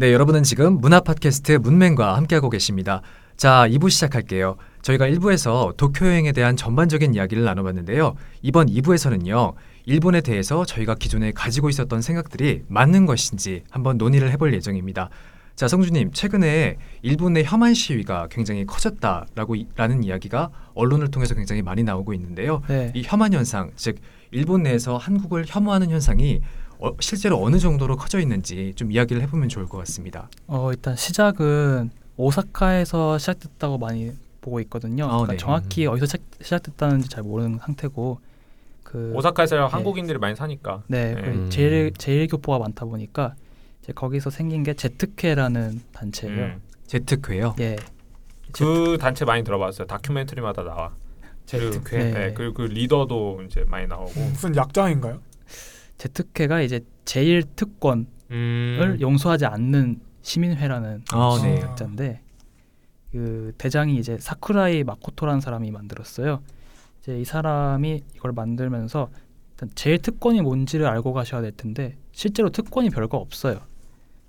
네, 여러분은 지금 문화 팟캐스트 문맹과 함께하고 계십니다. 자, 2부 시작할게요. 저희가 1부에서 도쿄 여행에 대한 전반적인 이야기를 나눠봤는데요. 이번 2부에서는요. 일본에 대해서 저희가 기존에 가지고 있었던 생각들이 맞는 것인지 한번 논의를 해볼 예정입니다. 자, 성주님, 최근에 일본의 혐한 시위가 굉장히 커졌다라고 이- 라는 이야기가 언론을 통해서 굉장히 많이 나오고 있는데요. 네. 이 혐한 현상, 즉 일본 내에서 한국을 혐오하는 현상이 어, 실제로 어느 정도로 커져 있는지 좀 이야기를 해보면 좋을 것 같습니다. 어, 일단 시작은 오사카에서 시작됐다고 많이 보고 있거든요. 아, 그러니까 네. 정확히 어디서 시작, 시작 됐다는지 잘 모르는 상태고 그 오사카에서 한국인들이 많이 사니까. 네, 네. 그 음. 제일 제일 교포가 많다 보니까 이제 거기서 생긴 게 제트케라는 단체예요. 음. 제트크예요. 예. 그 단체 많이 들어봤어요. 다큐멘터리마다 나와. 제트케. 그, 네. 그리고 그 리더도 이제 많이 나오고. 무슨 약자인가요? 제트케가 이제 제일 특권을 음. 용서하지 않는 시민회라는 아, 네. 약자인데 그 대장이 이제 사쿠라이 마코토라는 사람이 만들었어요. 이제 이 사람이 이걸 만들면서 일단 제일 특권이 뭔지를 알고 가셔야 될 텐데 실제로 특권이 별거 없어요.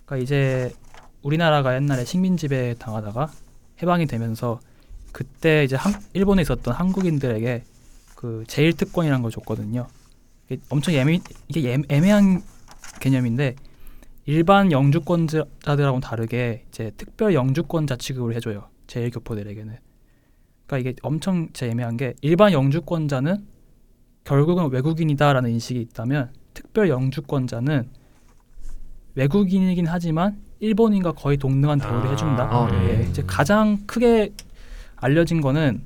그러니까 이제 우리나라가 옛날에 식민 지배 당하다가 해방이 되면서 그때 이제 한, 일본에 있었던 한국인들에게 그 제일 특권이라는 걸 줬거든요. 이게 엄청 애매 이게 애- 애매한 개념인데 일반 영주권자들하고는 다르게 이제 특별 영주권자 취급을 해줘요. 제일 교포들에게는. 그러니까 이게 엄청 진짜 애매한 게 일반 영주권자는 결국은 외국인이다라는 인식이 있다면 특별 영주권자는 외국인이긴 하지만 일본인과 거의 동등한 대우를 아, 해준다. 아, 네. 예, 이제 가장 크게 알려진 거는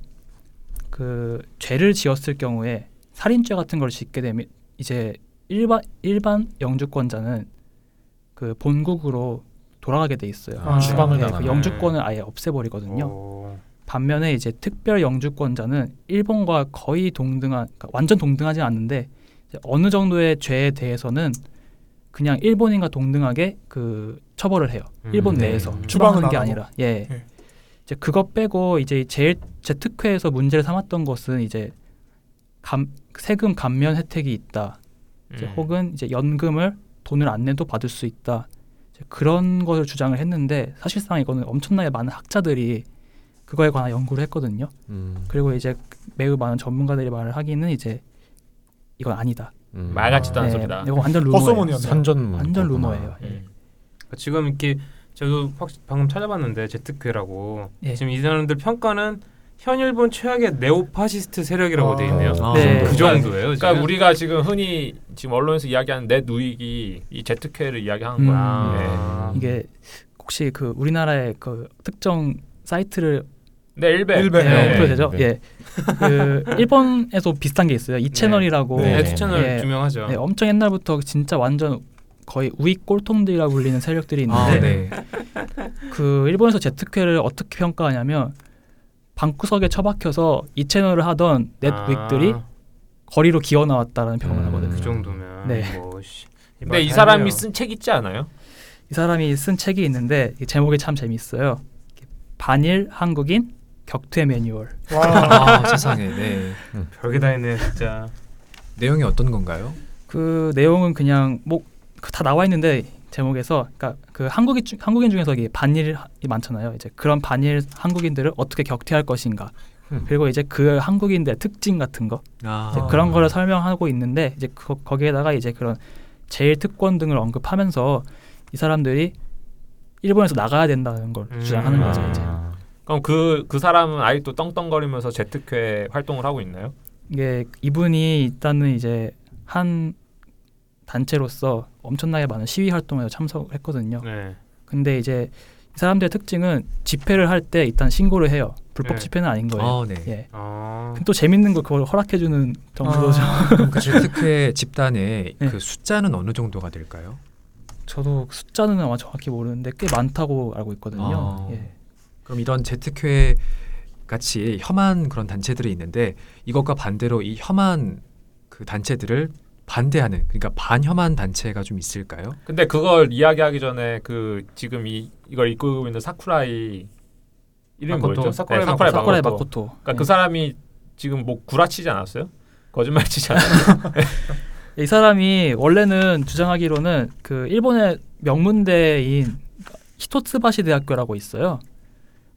그 죄를 지었을 경우에 살인죄 같은 걸 짓게 되면 이제 일반 일반 영주권자는 그 본국으로 돌아가게 돼 있어요. 아, 추방을 예, 그. 영주권을 아예 없애버리거든요. 오. 반면에 이제 특별 영주권자는 일본과 거의 동등한, 그러니까 완전 동등하지 않는데 어느 정도의 죄에 대해서는 그냥 일본인과 동등하게 그 처벌을 해요. 일본 음. 내에서 추방은 추방하는 게? 아니라 예. 예. 이제 그것 빼고 이제 제일 제 특회에서 문제를 삼았던 것은 이제 감, 세금 감면 혜택이 있다. 이제 음. 혹은 이제 연금을 돈을 안 내도 받을 수 있다. 이제 그런 것을 주장을 했는데 사실상 이거는 엄청나게 많은 학자들이 그거에 관한 연구를 했거든요. 음. 그리고 이제 매우 많은 전문가들이 말을 하기는 이제 이건 아니다. 음. 말 같지도 않은 네, 소리다. 이거 완전 루머예요. 선전 완전 루머예요. 예. 음. 그러니까 지금 이렇게 저도 확 방금 찾아봤는데 재특회라고 예. 지금 이 사람들 평가는 현 일본 최악의 네오파시스트 세력이라고 아. 돼 있네요. 아, 네. 그 정도예요. 그러니까 지금? 우리가 지금 흔히 지금 언론에서 이야기하는 넷 우익이 이 재특회를 이야기하는 음. 거야. 아. 네. 이게 혹시 그 우리나라의 그 특정 사이트를 네, 일베. 일베. 네, 네. 되죠? 네. 예. 그 일본에도 비슷한 게 있어요. 2채널이라고. 네, 네. 두 채널 예. 유명하죠. 네, 엄청 옛날부터 진짜 완전 거의 우익 꼴통들이라 불리는 세력들이 아, 있는데 네. 그 일본에서 제트케를 어떻게 평가하냐면 방구석에 처박혀서 이 채널을 하던 넷 아, 거리로 기어 나왔다라는 평을 음. 하거든요. 그 정도면 네. 뭐 씨. 근데 이 사람이 쓴 책 있지 않아요? 이 사람이 쓴 책이 있는데 이 제목이 참 재밌어요. 반일 한국인 격퇴 매뉴얼. 와. 아, 세상에. 네. 별게 다 있네 진짜. 내용이 어떤 건가요? 그 내용은 그냥 뭐 다 나와 있는데 제목에서 그러니까 그 한국인 중- 한국인 중에서 이게 반일이 많잖아요. 이제 그런 반일 한국인들을 어떻게 격퇴할 것인가. 음. 그리고 이제 그 한국인들의 특징 같은 거 아, 그런 거를 설명하고 있는데 이제 거, 거기에다가 이제 그런 제일 특권 등을 언급하면서 이 사람들이 일본에서 나가야 된다는 걸 음. 주장하는 거죠. 아. 이제 그럼 그그 사람은 아직도 떵떵거리면서 제트케 활동을 하고 있나요? 이게 이분이 일단은 이제 한 단체로서 엄청나게 많은 시위 활동에 참석했거든요. 네. 근데 이제 이 사람들의 특징은 집회를 할 때 일단 신고를 해요. 불법 네. 집회는 아닌 거예요. 아, 네. 예. 아. 또 재밌는 걸 그걸 허락해주는 정도죠. 그럼 그 제트크의 집단의 네. 그 숫자는 어느 정도가 될까요? 저도 숫자는 아마 정확히 모르는데 꽤 많다고 알고 있거든요. 아. 예. 그럼 이런 제트크회 같이 혐한 그런 단체들이 있는데 이것과 반대로 이 혐한 그 단체들을 반대하는 그러니까 반혐한 단체가 좀 있을까요? 근데 그걸 이야기하기 전에 그 지금 이 이걸 이끌고 있는 사쿠라이 마코토, 뭐였죠? 사쿠라이 네, 사쿠라이 사쿠라이 마코토. 마코토. 그러니까 예. 그 사람이 지금 뭐 구라치지 않았어요? 거짓말 치지 않았어요? 이 사람이 원래는 주장하기로는 그 일본의 명문대인 히토츠바시 대학교라고 있어요.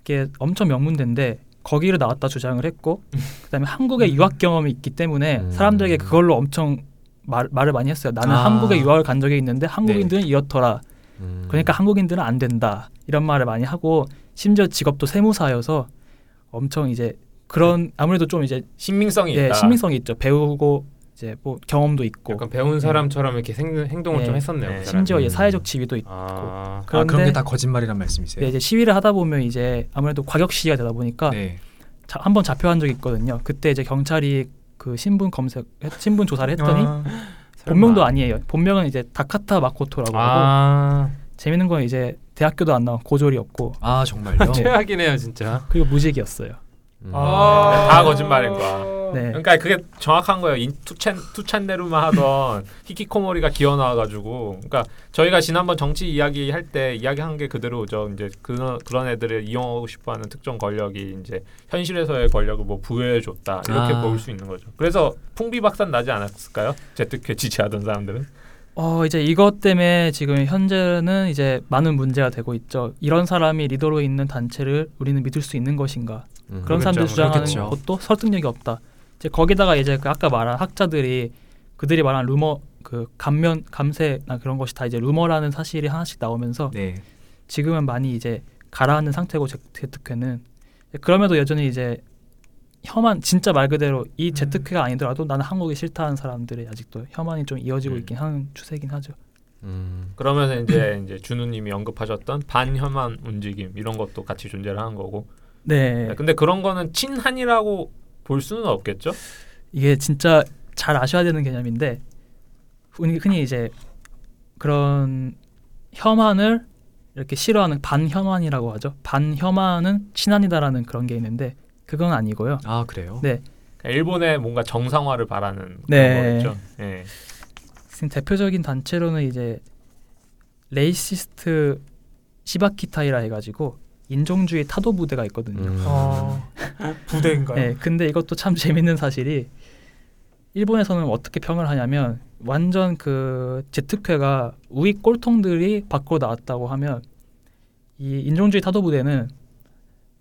이게 엄청 명문대인데 거기를 나왔다 주장을 했고 그다음에 한국에 유학 경험이 있기 때문에 음. 사람들에게 그걸로 엄청 말, 말을 많이 했어요. 나는 아. 한국에 유학을 간 적이 있는데 한국인들은 이렇더라. 음. 그러니까 한국인들은 안 된다. 이런 말을 많이 하고 심지어 직업도 세무사여서 엄청 이제 그런 아무래도 좀 이제 신빙성이 예, 있다. 신빙성이 있죠. 배우고 이제 뭐 경험도 있고 약간 배운 사람처럼 이렇게 생, 행동을 예. 좀 했었네요. 네. 그. 심지어 이제 음. 사회적 지위도 있고 아, 아, 그런데 그런 게 다 거짓말이란 말씀이세요? 네, 이제 시위를 하다 보면 이제 아무래도 과격 시위가 되다 보니까 네. 자, 한번 잡혀간 적이 있거든요. 그때 이제 경찰이 그 신분 검색 신분 조사를 했더니 아, 본명도 아니에요. 본명은 이제 다카타 마코토라고 하고 아, 재밌는 건 이제 대학교도 안 나온 고졸이 없고 아 정말요? 최악이네요, 진짜. 그리고 무직이었어요. 음. 아. 다 거짓말인 거야. 네. 그러니까 그게 정확한 거예요. 인 투찬 투찬네루만 하던 히키코모리가 기어 나와가지고, 그러니까 저희가 지난번 정치 이야기 할 때 이야기한 게 그대로죠. 이제 그런 그런 애들을 이용하고 싶어하는 특정 권력이 이제 현실에서의 권력을 뭐 부여해 줬다 이렇게 아. 볼수 있는 거죠. 그래서 풍비박산 나지 않았을까요? 제트케 지지하던 사람들은. 어 이제 이것 때문에 지금 현재는 이제 많은 문제가 되고 있죠. 이런 사람이 리더로 있는 단체를 우리는 믿을 수 있는 것인가? 음. 그런 그렇죠. 사람들 주장하는 그렇겠죠. 것도 설득력이 없다. 이제 거기다가 이제 그 아까 말한 학자들이 그들이 말한 루머 그 감면 감세나 그런 것이 다 이제 루머라는 사실이 하나씩 나오면서 네. 지금은 많이 이제 가라앉는 상태고 제- 제트회는 그럼에도 여전히 이제 혐한 진짜 말 그대로 이 음. 제트회가 아니더라도 나는 한국이 싫다는 사람들이 아직도 혐한이 좀 이어지고 음. 있긴 하는 추세긴 하죠. 음. 그러면 이제 이제 준우님이 언급하셨던 반혐한 움직임 이런 것도 같이 존재를 하는 거고. 네, 근데 그런 거는 친한이라고 볼 수는 없겠죠? 이게 진짜 잘 아셔야 되는 개념인데 흔히, 이제 그런 혐한을 이렇게 싫어하는 반혐한이라고 하죠. 반혐한은 친한이다라는 그런 게 있는데 그건 아니고요. 아 그래요? 네. 그러니까 일본의 뭔가 정상화를 바라는 네. 그런 거겠죠. 예. 지금 대표적인 단체로는 이제 레이시스트 시바키타이라 해가지고 인종주의 타도 부대가 있거든요. 음. 어, 부대인가요? 네, 근데 이것도 참 재밌는 사실이 일본에서는 어떻게 평을 하냐면 완전 그 제트회가 우익 꼴통들이 밖으로 나왔다고 하면 이 인종주의 타도 부대는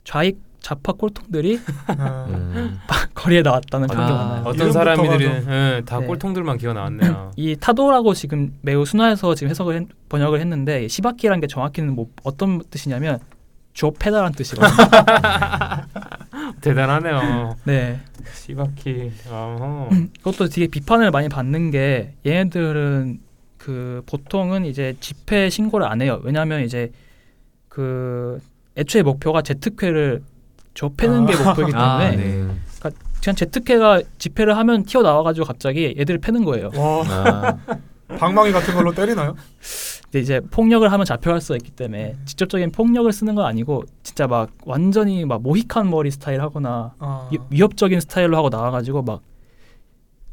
좌익 좌파 꼴통들이 아, 음. 거리에 나왔다는 평이 아, 많아요. 어떤 이름부터가 사람들이 좀- 예, 다 네. 꼴통들만 기어 나왔네요. 이 타도라고 지금 매우 순화해서 지금 해석을 했- 번역을 했는데 시바키라는 게 정확히는 뭐 어떤 뜻이냐면 좁패다라는 뜻이거든요. 대단하네요. 네. 시바키. 어허. 그것도 되게 비판을 많이 받는 게 얘네들은 그 보통은 이제 집회 신고를 안 해요. 왜냐하면 이제 그 애초에 목표가 제특회를 좁히는 게 목표이기 때문에 아, 네. 음. 그냥 제특회가 집회를 하면 튀어 나와가지고 갑자기 애들을 패는 거예요. 와, 아, 방망이 같은 걸로 때리나요? 근데 이제 폭력을 하면 잡혀갈 수가 있기 때문에 직접적인 폭력을 쓰는 건 아니고 진짜 막 완전히 막 모히칸 머리 스타일 하거나 아, 위- 위협적인 스타일로 하고 나와가지고 막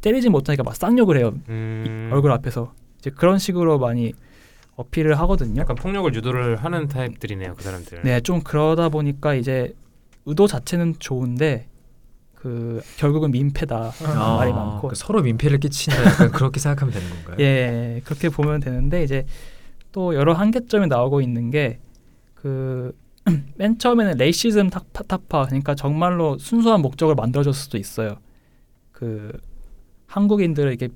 때리지 못하니까 막 쌍욕을 해요. 음, 얼굴 앞에서. 이제 그런 식으로 많이 어필을 하거든요. 약간 폭력을 유도를 하는 타입들이네요, 그 사람들. 네, 좀 그러다 보니까 이제 의도 자체는 좋은데 그 결국은 민폐다. 아, 말이 많고. 그 서로 민폐를 끼친다. 그렇게 생각하면 되는 건가요? 예 그렇게 보면 되는데 이제 또 여러 한계점이 나오고 있는 게 그 맨 처음에는 레이시즘 타파, 타파 그러니까 정말로 순수한 목적을 만들어줬을 수도 있어요. 그 한국인들을 이렇게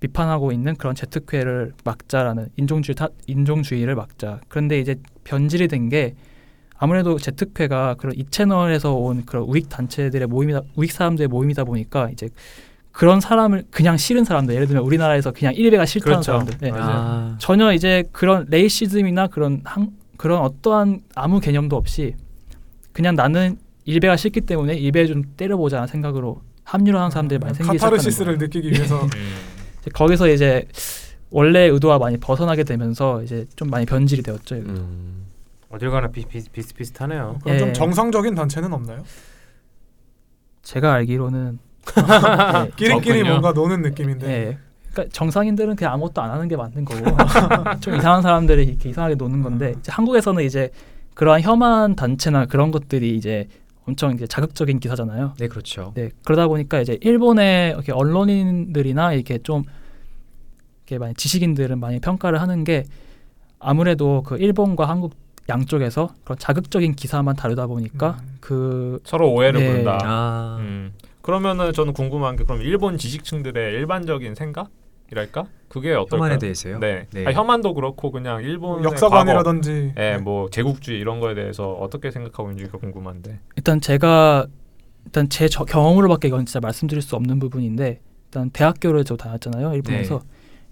비판하고 있는 그런 제특회를 막자라는 인종주의 타, 인종주의를 막자. 그런데 이제 변질이 된 게 아무래도 제특회가 그런 이 채널에서 온 그런 우익 단체들의 모임이다 우익 사람들의 모임이다 보니까 이제 그런 사람을 그냥 싫은 사람들 예를 들면 우리나라에서 그냥 일베가 싫다는 그렇죠. 사람들 예. 아, 전혀 이제 그런 레이시즘이나 그런 한, 그런 어떠한 아무 개념도 없이 그냥 나는 일베가 싫기 때문에 일베 좀 때려보자는 생각으로 합류하는 사람들이 많이 생기기 시작하는 카타르시스를. 느끼기 위해서 음. 이제 거기서 이제 원래 의도와 많이 벗어나게 되면서 이제 좀 많이 변질이 되었죠. 음. 어딜 가나 비, 비, 비슷비슷하네요. 그럼 예. 좀 정상적인 단체는 없나요? 제가 알기로는 네, 끼리끼리. 뭔가 노는 느낌인데 예. 그러니까 정상인들은 그냥 아무것도 안 하는 게 맞는 거고 좀 이상한 사람들이 이렇게 이상하게 노는 건데 이제 한국에서는 이제 그러한 혐한 단체나 그런 것들이 이제 엄청 이제 자극적인 기사잖아요. 네 그렇죠. 네 그러다 보니까 이제 일본의 이렇게 언론인들이나 이렇게 좀 이렇게 많이 지식인들은 많이 평가를 하는 게 아무래도 그 일본과 한국 양쪽에서 그런 자극적인 기사만 다루다 보니까 음. 그 서로 오해를 네. 부른다. 아, 음. 그러면은 저는 궁금한 게 그럼 일본 지식층들의 일반적인 생각이랄까? 그게 어떨까요? 혐한에 대해서요? 네. 네. 아, 혐한도 그렇고 그냥 일본의 역사관이라든지 예, 뭐 제국주의 이런 거에 대해서 어떻게 생각하고 있는지가 궁금한데. 일단 제가 일단 제 저- 경험으로밖에 이건 진짜 말씀드릴 수 없는 부분인데 일단 대학교를 저 다녔잖아요 일본에서 네.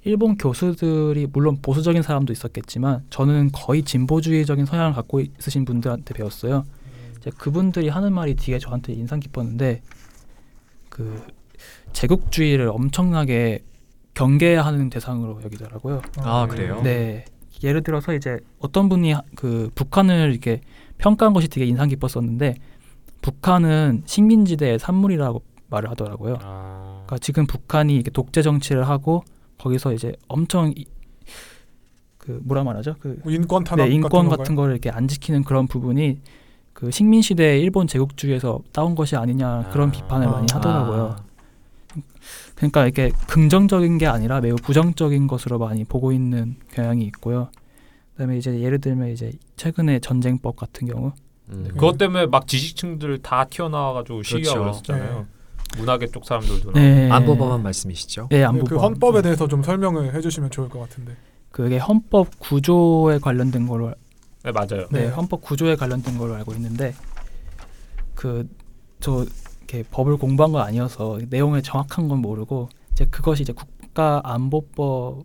일본 교수들이 물론 보수적인 사람도 있었겠지만 저는 거의 진보주의적인 성향을 갖고 있으신 분들한테 배웠어요. 이제 그분들이 하는 말이 되게 저한테 인상 깊었는데 그 제국주의를 엄청나게 경계하는 대상으로 여기더라고요. 아, 그래요? 네. 예를 들어서 이제 어떤 분이 하- 그 북한을 이렇게 평가한 것이 되게 인상 깊었었는데 북한은 식민지대의 산물이라고 말을 하더라고요. 아, 그러니까 지금 북한이 이렇게 독재 정치를 하고 거기서 이제 엄청 이, 그 뭐라 말하죠? 그뭐 인권 탄압 네, 인권 같은 같은 거를 이렇게 안 지키는 그런 부분이 그 식민 시대의 일본 제국주의에서 따온 것이 아니냐 그런 아. 비판을 많이 아. 하더라고요. 그러니까 이렇게 긍정적인 게 아니라 매우 부정적인 것으로 많이 보고 있는 경향이 있고요. 그다음에 이제 예를 들면 이제 최근에 전쟁법 같은 경우 음. 그것 때문에 막 지식층들 다 튀어나와가지고 시위하고 그렇죠. 그랬었잖아요. 문화계 쪽 사람들도. 네. 안보법안 말씀이시죠? 네, 네, 안보법. 그 헌법에 대해서 좀 설명을 해주시면 좋을 것 같은데. 그게 헌법 구조에 관련된 걸로 네 맞아요. 네, 네. 헌법 구조에 관련된 걸로 알고 있는데 그 저 이렇게 법을 공부한 건 아니어서 내용을 정확한 건 모르고 이제 그것이 이제 국가 안보법에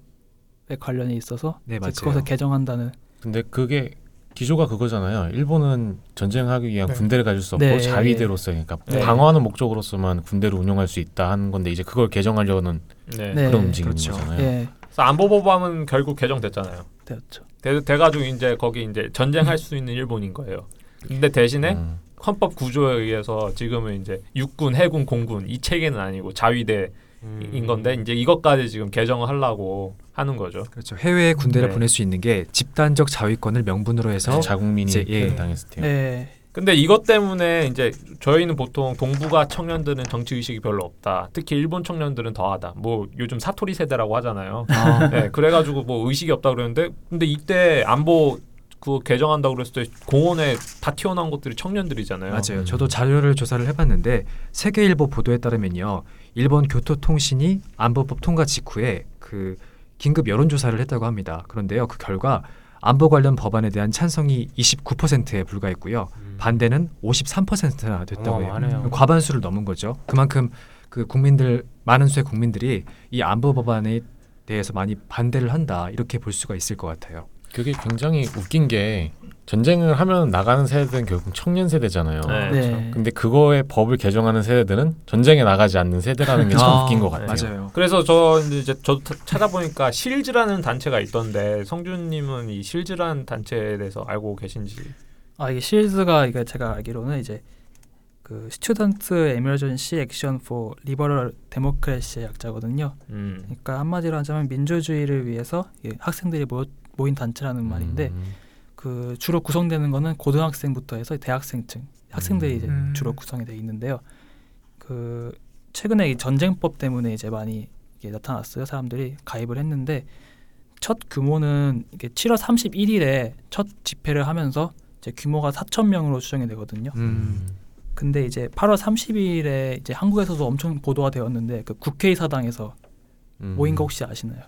관련이 있어서 네, 이제 맞아요. 그것을 개정한다는 근데 그게 기조가 그거잖아요. 일본은 전쟁하기 위한 네. 군대를 가질 수 없고 네. 자위대로서 그러니까 네. 방어하는 목적으로서만 군대를 운영할 수 있다 하는 건데 이제 그걸 개정하려는 네. 네. 그런 움직임인 그렇죠. 거잖아요. 예 그래서 안보법안은 결국 개정됐잖아요. 되었죠. 돼, 돼가지고 이제 거기 이제 전쟁할 수 있는 일본인 거예요. 근데 대신에 음. 헌법 구조에 의해서 지금은 이제 육군, 해군, 공군 이 체계는 아니고 자위대인 음. 건데 이제 이것까지 지금 개정을 하려고 하는 거죠. 그렇죠. 해외에 군대를 네. 보낼 수 있는 게 집단적 자위권을 명분으로 해서 자국민이 이제, 예. 당했을 때. 네. 근데 이것 때문에 이제 저희는 보통 동북아 청년들은 정치 의식이 별로 없다. 특히 일본 청년들은 더하다. 뭐 요즘 사토리 세대라고 하잖아요. 아, 네, 그래가지고 뭐 의식이 없다 그러는데 근데 이때 안보 그 개정한다고 그랬을 때 공원에 다 튀어나온 것들이 청년들이잖아요. 맞아요. 음. 저도 자료를 조사를 해봤는데 세계일보 보도에 따르면요, 일본 교토통신이 안보법 통과 직후에 그 긴급 여론조사를 했다고 합니다. 그런데요, 그 결과 안보 관련 법안에 대한 찬성이 29%에 불과했고요, 음. 반대는 53%나 됐다고 해요. 어마어마하네요. 과반수를 넘은 거죠. 그만큼 그 국민들 많은 수의 국민들이 이 안보 법안에 대해서 많이 반대를 한다 이렇게 볼 수가 있을 것 같아요. 그게 굉장히 웃긴 게 전쟁을 하면 나가는 세대들은 결국 청년 세대잖아요. 네. 네. 근데 그거의 법을 개정하는 세대들은 전쟁에 나가지 않는 세대라는 게참 아, 웃긴 것 같아요. 맞아요. 그래서 저 이제 저도 타- 찾아보니까 SEALDs라는 단체가 있던데 성준님은 이 SEALDs라는 단체에 대해서 알고 계신지? 아 이게 SEALDs가 이게 제가 알기로는 이제 그 Student Emergency Action for Liberal Democracy의 약자거든요. 음. 그러니까 한마디로 하자면 민주주의를 위해서 이 학생들이 모, 모인 단체라는 말인데 음. 그 주로 구성되는 거는 고등학생부터 해서 대학생층 학생들이 이제 음. 주로 구성이 돼 있는데요. 그 최근에 이 전쟁법 때문에 이제 많이 이게 나타났어요. 사람들이 가입을 했는데 첫 규모는 이게 7월 31일에 첫 집회를 하면서 이제 규모가 4천 명으로 추정이 되거든요. 음, 근데 이제 8월 30일에 이제 한국에서도 엄청 보도가 되었는데 그 국회의사당에서 음. 모인 거 혹시 아시나요?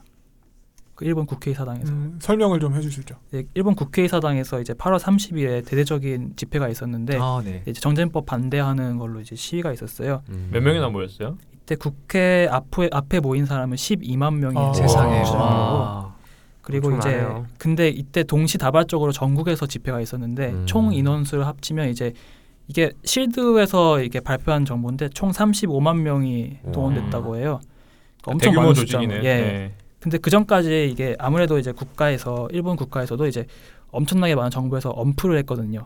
그 일본 국회의사당에서 음, 설명을 좀 해주시죠. 네, 일본 국회의사당에서 이제 8월 30일에 대대적인 집회가 있었는데 아, 네. 이제 정전법 반대하는 걸로 이제 시위가 있었어요. 음. 몇 명이나 모였어요? 이때 국회 앞에 앞에 모인 사람은 12만 명이 아, 세상에. 와. 그리고 이제 엄청나네요. 근데 이때 동시다발적으로 전국에서 집회가 있었는데 음. 총 인원수를 합치면 이제 이게 실드에서 이게 발표한 정보인데 총 35만 명이 우와. 동원됐다고 해요. 그러니까 엄청 많은 조직이네. 숫자로. 예. 네. 근데 그 전까지 이게 아무래도 이제 국가에서 일본 국가에서도 이제 엄청나게 많은 정부에서 엄프를 했거든요.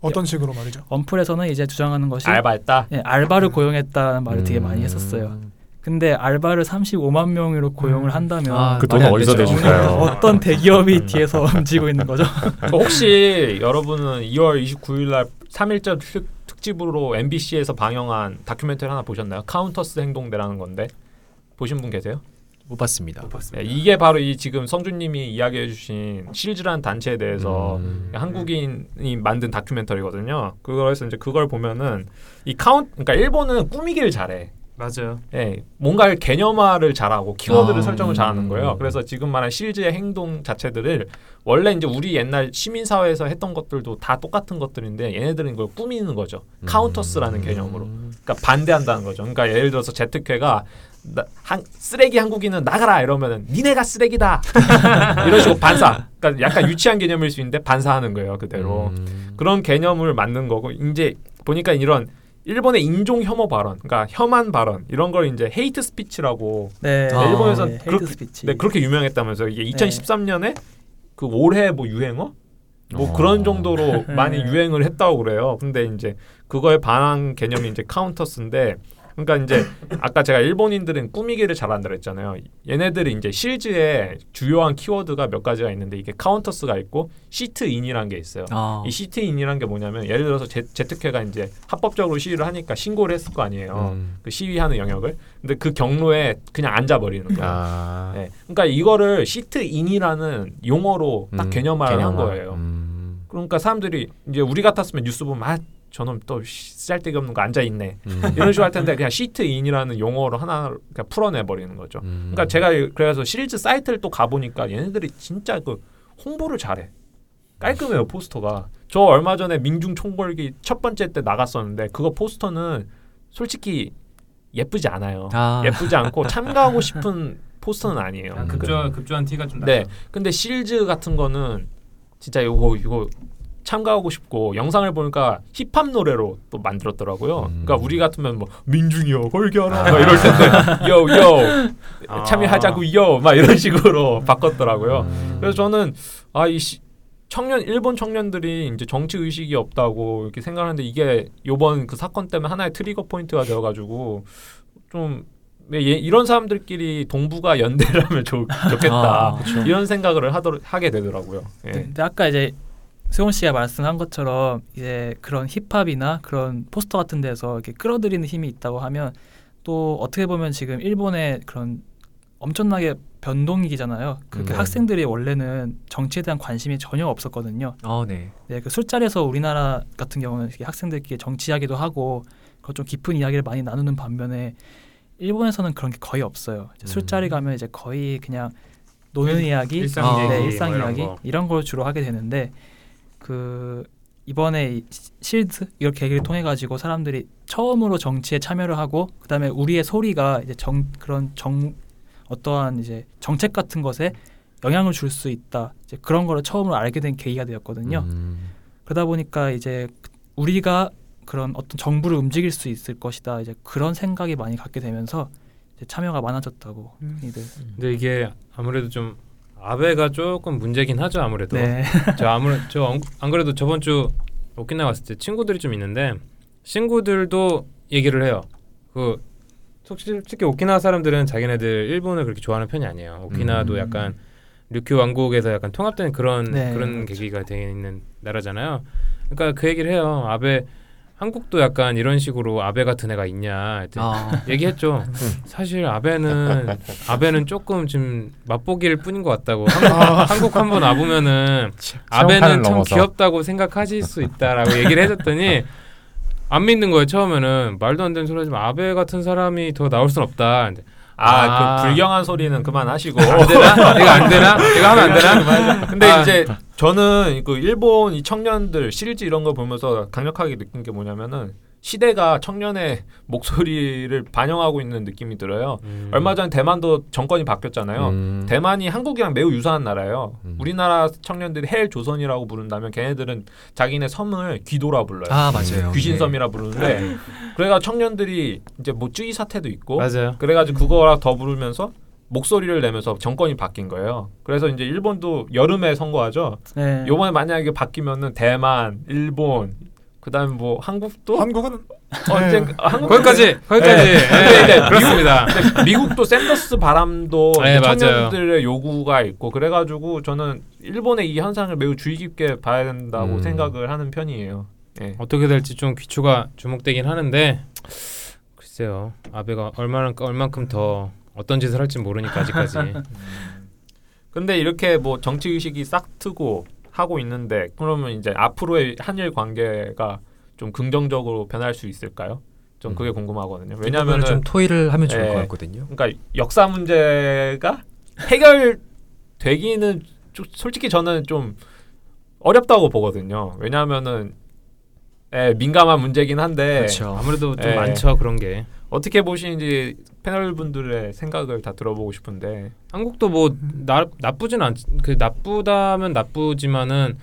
어떤 식으로 말이죠? 엄플에서는 이제 주장하는 것이 알바했다. 예, 알바를 고용했다는 말을 되게 많이 음. 했었어요. 근데 알바를 35만 명으로 고용을 음. 한다면 아, 그 돈은 안 어디서. 내줄까요? 어떤 대기업이 뒤에서 움직이고 있는 거죠? 그 혹시 여러분은 2월 29일 날 3일절 특, 특집으로 MBC에서 방영한 다큐멘터리 하나 보셨나요? Counters 행동대라는 건데 보신 분 계세요? 못 봤습니다. 못 봤습니다. 네, 이게 바로 이 지금 성준님이 이야기해주신 SEALDs라는 단체에 대해서 음. 한국인이 만든 다큐멘터리거든요. 그래서 이제 그걸 보면은 이 카운 그러니까 일본은 꾸미기를 잘해. 맞아요. 예, 뭔가 개념화를 잘하고 키워드를 아, 설정을 잘하는 음. 거예요. 그래서 지금 말한 SEALDs의 행동 자체들을 원래 이제 우리 옛날 시민 사회에서 했던 것들도 다 똑같은 것들인데 얘네들은 이걸 꾸미는 거죠. Counters라는 개념으로. 그러니까 반대한다는 거죠. 그러니까 예를 들어서 재특회가 나, 한, 쓰레기 한국인은 나가라 이러면은 니네가 쓰레기다 이런 식으로 반사. 그러니까 약간 유치한 개념일 수 있는데 반사하는 거예요 그대로. 음. 그런 개념을 만든 거고 이제 보니까 이런 일본의 인종 혐오 발언, 그러니까 혐한 발언 이런 걸 이제 hate speech라고 네. 아, 일본에서 네, 그렇게- hate speech. 네, 그렇게 유명했다면서요. 이게 2013년에 그 올해 뭐 유행어 뭐 어. 그런 정도로 네. 많이 유행을 했다고 그래요. 근데 이제 그거에 반한 개념이 이제 Counters인데 그러니까 이제 아까 제가 일본인들은 꾸미기를 잘한다 그랬잖아요. 얘네들이 이제 SEALDs에 주요한 키워드가 몇 가지가 있는데 이게 Counters가 있고 sit-in이라는 게 있어요. 아, 이 sit-in이라는 게 뭐냐면 예를 들어서 재, 재특회가 이제 합법적으로 시위를 하니까 신고를 했을 거 아니에요. 음. 그 시위하는 영역을. 근데 그 경로에 그냥 앉아버리는 거예요. 아. 네. 그러니까 이거를 sit-in이라는 용어로 딱 음, 개념화를 한 개념화. 거예요. 음. 그러니까 사람들이 이제 우리 같았으면 뉴스 보면 아 저놈 또 쓸데기 없는 거 앉아 있네 음. 이런 식으로 할 텐데 그냥 sit-in이라는 용어로 하나 그냥 풀어내 버리는 거죠. 음. 그러니까 제가 그래서 SEALDs 사이트를 또 가보니까 얘네들이 진짜 그 홍보를 잘해. 깔끔해요 포스터가. 저 얼마 전에 민중 총궐기 첫 번째 때 나갔었는데 그거 포스터는 솔직히 예쁘지 않아요. 아. 예쁘지 않고 참가하고 싶은 포스터는 아니에요. 음. 급조 급조한 티가 좀 네. 나죠. 근데 SEALDs 같은 거는 진짜 이거 이거 참가하고 싶고 영상을 보니까 힙합 노래로 또 만들었더라고요. 음. 그러니까 우리 같으면 뭐 민중이여 궐기해라 막 이럴 텐데 요요 아. 참여하자고요 막 이런 식으로 바꿨더라고요. 음. 그래서 저는 아이 청년 일본 청년들이 이제 정치 의식이 없다고 이렇게 생각하는데 이게 요번 그 사건 때문에 하나의 trigger point가 되어가지고 좀왜 얘- 이런 사람들끼리 동북아 연대를 하면 좋, 좋겠다 아, 그렇죠. 이런 생각을 하더, 하게 되더라고요. 예. 네, 근데 아까 이제 세훈 씨가 말씀한 것처럼 이제 그런 힙합이나 그런 포스터 같은 데서 이렇게 끌어들이는 힘이 있다고 하면 또 어떻게 보면 지금 일본의 그런 엄청나게 변동기잖아요. 그렇게 네. 학생들이 원래는 정치에 대한 관심이 전혀 없었거든요. 어, 네. 네, 그 술자리에서 우리나라 같은 경우는 학생들끼리 정치 이야기도 하고 그좀 깊은 이야기를 많이 나누는 반면에 일본에서는 그런 게 거의 없어요. 음. 술자리 가면 이제 거의 그냥 노는 이야기, 일상 네, 뭐 일상 이런 이야기 거. 이런 걸 주로 하게 되는데 그 이번에 실드 이걸 계기를 통해 가지고 사람들이 처음으로 정치에 참여를 하고 그다음에 우리의 소리가 이제 정 그런 정 어떠한 이제 정책 같은 것에 영향을 줄 수 있다 이제 그런 거를 처음으로 알게 된 계기가 되었거든요. 음. 그러다 보니까 이제 우리가 그런 어떤 정부를 움직일 수 있을 것이다 이제 그런 생각이 많이 갖게 되면서 이제 참여가 많아졌다고 음. 흔히들 근데 이게 아무래도 좀 아베가 조금 문제긴 하죠 아무래도. 네 저 아무래 저안 안 그래도 저번 주 오키나와 갔을 때 친구들이 좀 있는데 친구들도 얘기를 해요. 그 솔직히 오키나와 사람들은 자기네들 일본을 그렇게 좋아하는 편이 아니에요. 오키나와도 음. 약간 류큐 왕국에서 약간 통합된 그런 네, 그런 그렇죠. 계기가 되어 있는 나라잖아요. 그러니까 그 얘기를 해요. 아베 한국도 약간 이런 식으로 아베 같은 애가 있냐 아, 얘기했죠. 사실 아베는 아베는 조금 지금 맛보기일 뿐인 것 같다고. 한국, 한국 한번 와보면은 아베는 참 넘어서. 귀엽다고 생각하실 수 있다라고 얘기를 해줬더니 안 믿는 거예요 처음에는 말도 안 되는 소리 하지만 아베 같은 사람이 더 나올 순 없다. 아, 아. 그 불경한 소리는 그만하시고. 안 되나? 이거 안 되나? 이거 하면 안 되나? 근데 아. 이제 저는 그 일본 이 청년들 시리즈 이런 거 보면서 강력하게 느낀 게 뭐냐면은 시대가 청년의 목소리를 반영하고 있는 느낌이 들어요. 음. 얼마 전에 대만도 정권이 바뀌었잖아요. 음. 대만이 한국이랑 매우 유사한 나라예요. 음. 우리나라 청년들이 헬 조선이라고 부른다면 걔네들은 자기네 섬을 귀도라 불러요. 아 맞아요. 귀신섬이라 부르는데 그래가 청년들이 이제 뭐 쯔이 사태도 있고 맞아요. 그래가지고 그거랑 더불으면서 목소리를 내면서 정권이 바뀐 거예요. 그래서 이제 일본도 여름에 선거하죠. 네. 요번에 만약에 바뀌면은 대만, 일본, 그다음에 뭐 한국도 한국은 언제 네. 한국 거기까지 거기까지 네. 네, 네, 그렇습니다. 미국도 샌더스 바람도 네, 이제 맞아요. 청년들의 요구가 있고 그래가지고 저는 일본의 이 현상을 매우 주의 깊게 봐야 된다고 음. 생각을 하는 편이에요. 예. 어떻게 될지 좀 귀추가 주목되긴 하는데 글쎄요 아베가 얼마나 얼만큼 더 어떤 짓을 할지 모르니까 아직까지. 근데 이렇게 뭐 정치 의식이 싹 트고 하고 있는데 그러면 이제 앞으로의 한일 관계가 좀 긍정적으로 변할 수 있을까요? 좀 그게 궁금하거든요. 왜냐하면 왜냐하면은 좀 토의를 하면 좋을 예. 것 같거든요. 그러니까 역사 문제가 해결되기는 좀 솔직히 저는 좀 어렵다고 보거든요. 왜냐하면은 예, 민감한 문제긴 한데 그렇죠. 아무래도 좀 예. 많죠 그런 게. 어떻게 보시는지 패널 분들의 생각을 다 들어보고 싶은데 한국도 뭐 나, 나쁘진 않, 그 나쁘다면 나쁘지만은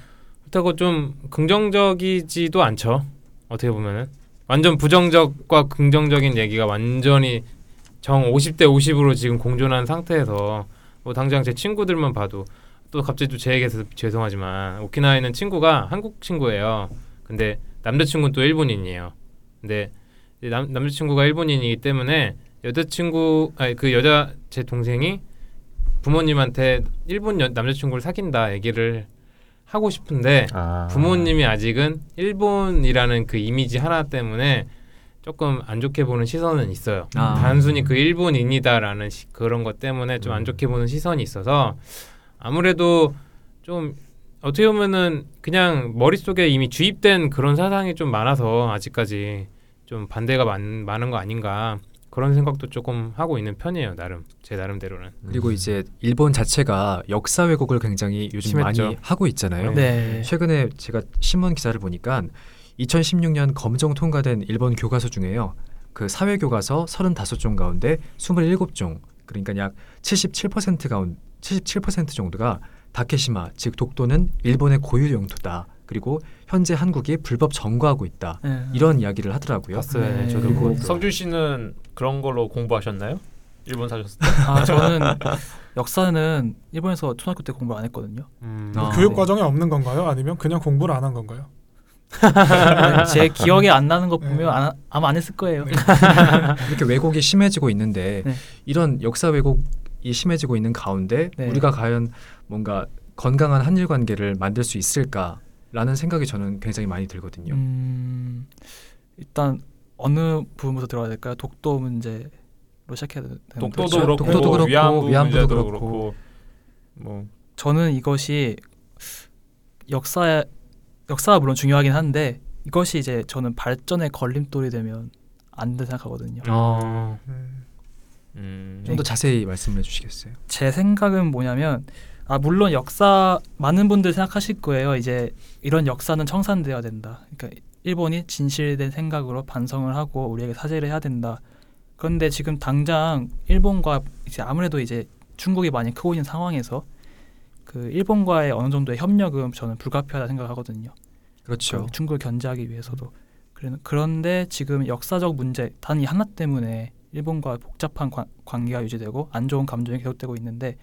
그렇다고 좀 긍정적이지도 않죠. 어떻게 보면은 완전 부정적과 긍정적인 얘기가 완전히 정 50대 50으로 지금 공존한 상태에서 뭐 당장 제 친구들만 봐도 또 갑자기 또 제 얘기해서 죄송하지만 오키나와에 있는 친구가 한국 친구예요. 근데 남자친구는 또 일본인이에요. 근데 남, 남자친구가 일본인이기 때문에 여자친구 아니 그 여자 제 동생이 부모님한테 일본 여, 남자친구를 사귄다 얘기를 하고 싶은데 아. 부모님이 아직은 일본이라는 그 이미지 하나 때문에 조금 안 좋게 보는 시선은 있어요. 아. 단순히 그 일본인이다라는 시, 그런 것 때문에 좀안 음. 좋게 보는 시선이 있어서 아무래도 좀 어떻게 보면은 그냥 머릿속에 이미 주입된 그런 사상이 좀 많아서 아직까지 좀 반대가 많, 많은 거 아닌가 그런 생각도 조금 하고 있는 편이에요 나름 제 나름대로는 그리고 이제 일본 자체가 역사 왜곡을 굉장히 요즘 심했죠. 많이 하고 있잖아요. 네. 최근에 제가 신문 기사를 보니까 2016년 검정 통과된 일본 교과서 중에요. 그 사회 교과서 35종 가운데 27종 그러니까 약 77% 가운 77% 정도가 다케시마 즉 독도는 일본의 고유 영토다. 그리고 현재 한국이 불법 점거하고 있다. 네. 이런 이야기를 하더라고요. 봤어요 네. 저도 그리고. 성준 씨는 그런 걸로 공부하셨나요? 일본 사셨을 때? 아 저는 역사는 일본에서 초등학교 때 공부 안 했거든요. 음. 아. 교육 네. 과정에 없는 건가요? 아니면 그냥 공부를 안 한 건가요? 제 기억에 안 나는 거 네. 보면 안, 아마 안 했을 거예요. 네. 이렇게 왜곡이 심해지고 있는데 네. 이런 역사 왜곡이 심해지고 있는 가운데 네. 우리가 과연 뭔가 건강한 한일 관계를 만들 수 있을까 라는 생각이 저는 굉장히 많이 들거든요. 음, 일단 어느 부분부터 들어가야 될까요? 독도 문제로 시작해야 되는 독도도 거죠? 그렇고, 독도도 그렇고, 위안부 위안부도 문제도 그렇고. 그렇고 뭐 저는 이것이 역사 역사가 물론 중요하긴 한데 이것이 이제 저는 발전의 걸림돌이 되면 안 된다 생각하거든요. 어. 음. 음. 좀더 자세히 말씀해 주시겠어요? 제 생각은 뭐냐면 아 물론 역사 많은 분들 생각하실 거예요. 이제 이런 역사는 청산되어야 된다. 그러니까 일본이 진실된 생각으로 반성을 하고 우리에게 사죄를 해야 된다. 그런데 지금 당장 일본과 이제 아무래도 이제 중국이 많이 크고 있는 상황에서 그 일본과의 어느 정도의 협력은 저는 불가피하다 생각하거든요. 그렇죠. 그 중국을 견제하기 위해서도 그런- 그런데 지금 역사적 문제 단이 하나 때문에 일본과 복잡한 관, 관계가 유지되고 안 좋은 감정이 계속되고 있는데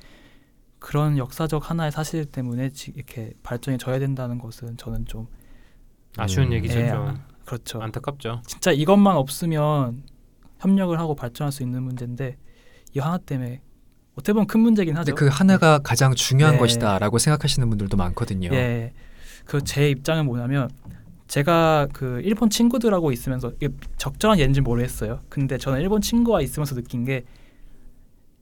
그런 역사적 하나의 사실 때문에 지, 이렇게 발전이 져야 된다는 것은 저는 좀 아쉬운 음. 얘기죠 예, 좀 아, 그렇죠. 안타깝죠 진짜 이것만 없으면 협력을 하고 발전할 수 있는 문제인데 이 하나 때문에 어떻게 보면 큰 문제긴 하죠. 근데 그 하나가 가장 중요한 네. 것이다라고 생각하시는 분들도 많거든요. 예. 그제 입장은 뭐냐면 제가 그 일본 친구들하고 있으면서 이게 적절한 예인지 모르겠어요. 근데 저는 일본 친구와 있으면서 느낀 게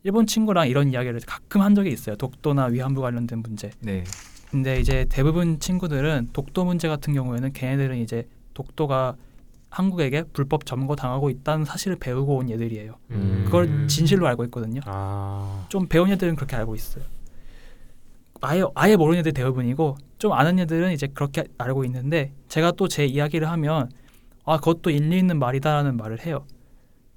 일본 친구랑 이런 이야기를 가끔 한 적이 있어요. 독도나 위안부 관련된 문제. 네. 근데 이제 대부분 친구들은 독도 문제 같은 경우에는 걔네들은 이제 독도가 한국에게 불법 점거 당하고 있다는 사실을 배우고 온 얘들이에요. 음. 그걸 음. 진실로 알고 있거든요. 아 좀 배운 애들은 그렇게 알고 있어요. 아예 아예 모르는 애들 대부분이고 좀 아는 애들은 이제 그렇게 알고 있는데 제가 또 제 이야기를 하면 아 그것도 일리 있는 말이다라는 말을 해요.